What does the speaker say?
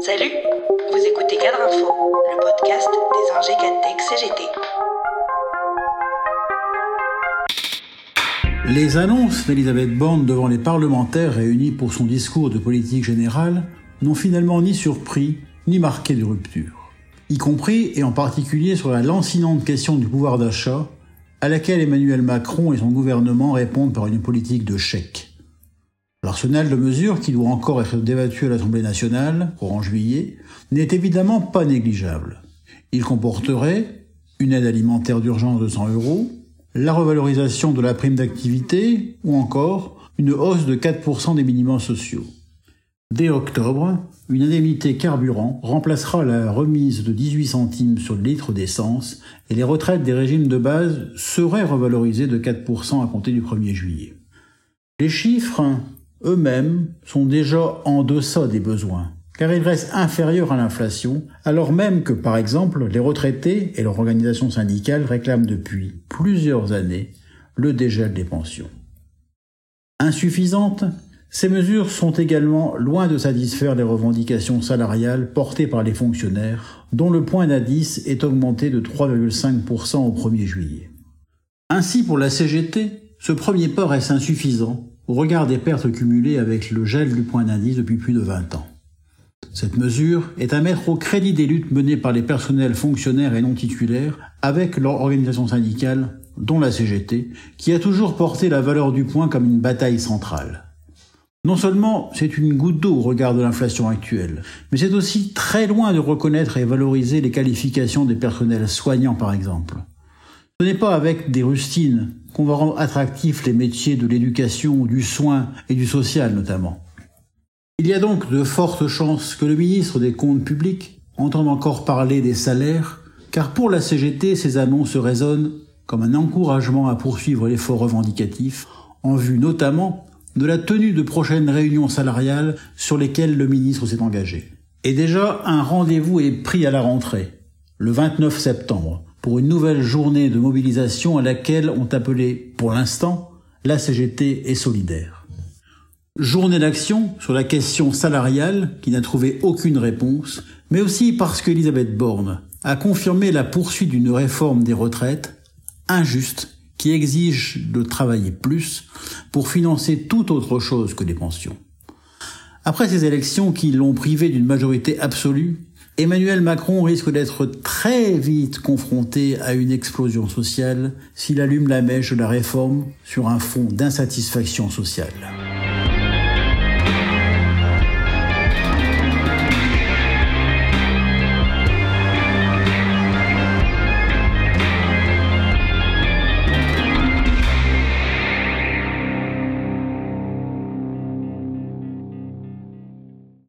Salut, vous écoutez Cadre Info, le podcast des ingé Tech CGT. Les annonces d'Elisabeth Borne devant les parlementaires réunis pour son discours de politique générale n'ont finalement ni surpris ni marqué de rupture, y compris et en particulier sur la lancinante question du pouvoir d'achat à laquelle Emmanuel Macron et son gouvernement répondent par une politique de chèque. L'arsenal de mesures qui doit encore être débattu à l'Assemblée nationale, courant juillet, n'est évidemment pas négligeable. Il comporterait une aide alimentaire d'urgence de 100 euros, la revalorisation de la prime d'activité ou encore une hausse de 4% des minimums sociaux. Dès octobre, une indemnité carburant remplacera la remise de 18 centimes sur le litre d'essence et les retraites des régimes de base seraient revalorisées de 4% à compter du 1er juillet. Les chiffres eux-mêmes sont déjà en deçà des besoins, car ils restent inférieurs à l'inflation, alors même que, par exemple, les retraités et leur organisation syndicale réclament depuis plusieurs années le dégel des pensions. Insuffisante, ces mesures sont également loin de satisfaire les revendications salariales portées par les fonctionnaires, dont le point d'indice est augmenté de 3,5% au 1er juillet. Ainsi, pour la CGT, ce premier pas reste insuffisant au regard des pertes cumulées avec le gel du point d'indice depuis plus de 20 ans. Cette mesure est à mettre au crédit des luttes menées par les personnels fonctionnaires et non titulaires avec leur organisation syndicale, dont la CGT, qui a toujours porté la valeur du point comme une bataille centrale. Non seulement c'est une goutte d'eau au regard de l'inflation actuelle, mais c'est aussi très loin de reconnaître et valoriser les qualifications des personnels soignants par exemple. Ce n'est pas avec des rustines qu'on va rendre attractifs les métiers de l'éducation, du soin et du social notamment. Il y a donc de fortes chances que le ministre des Comptes publics entende encore parler des salaires, car pour la CGT, ces annonces résonnent comme un encouragement à poursuivre l'effort revendicatif, en vue notamment de la tenue de prochaines réunions salariales sur lesquelles le ministre s'est engagé. Et déjà, un rendez-vous est pris à la rentrée, le 29 septembre, pour une nouvelle journée de mobilisation à laquelle ont appelé, pour l'instant, la CGT et Solidaire. Journée d'action sur la question salariale qui n'a trouvé aucune réponse, mais aussi parce qu'Elisabeth Borne a confirmé la poursuite d'une réforme des retraites injuste qui exige de travailler plus pour financer toute autre chose que les pensions. Après ces élections qui l'ont privé d'une majorité absolue, Emmanuel Macron risque d'être très vite confronté à une explosion sociale s'il allume la mèche de la réforme sur un fond d'insatisfaction sociale.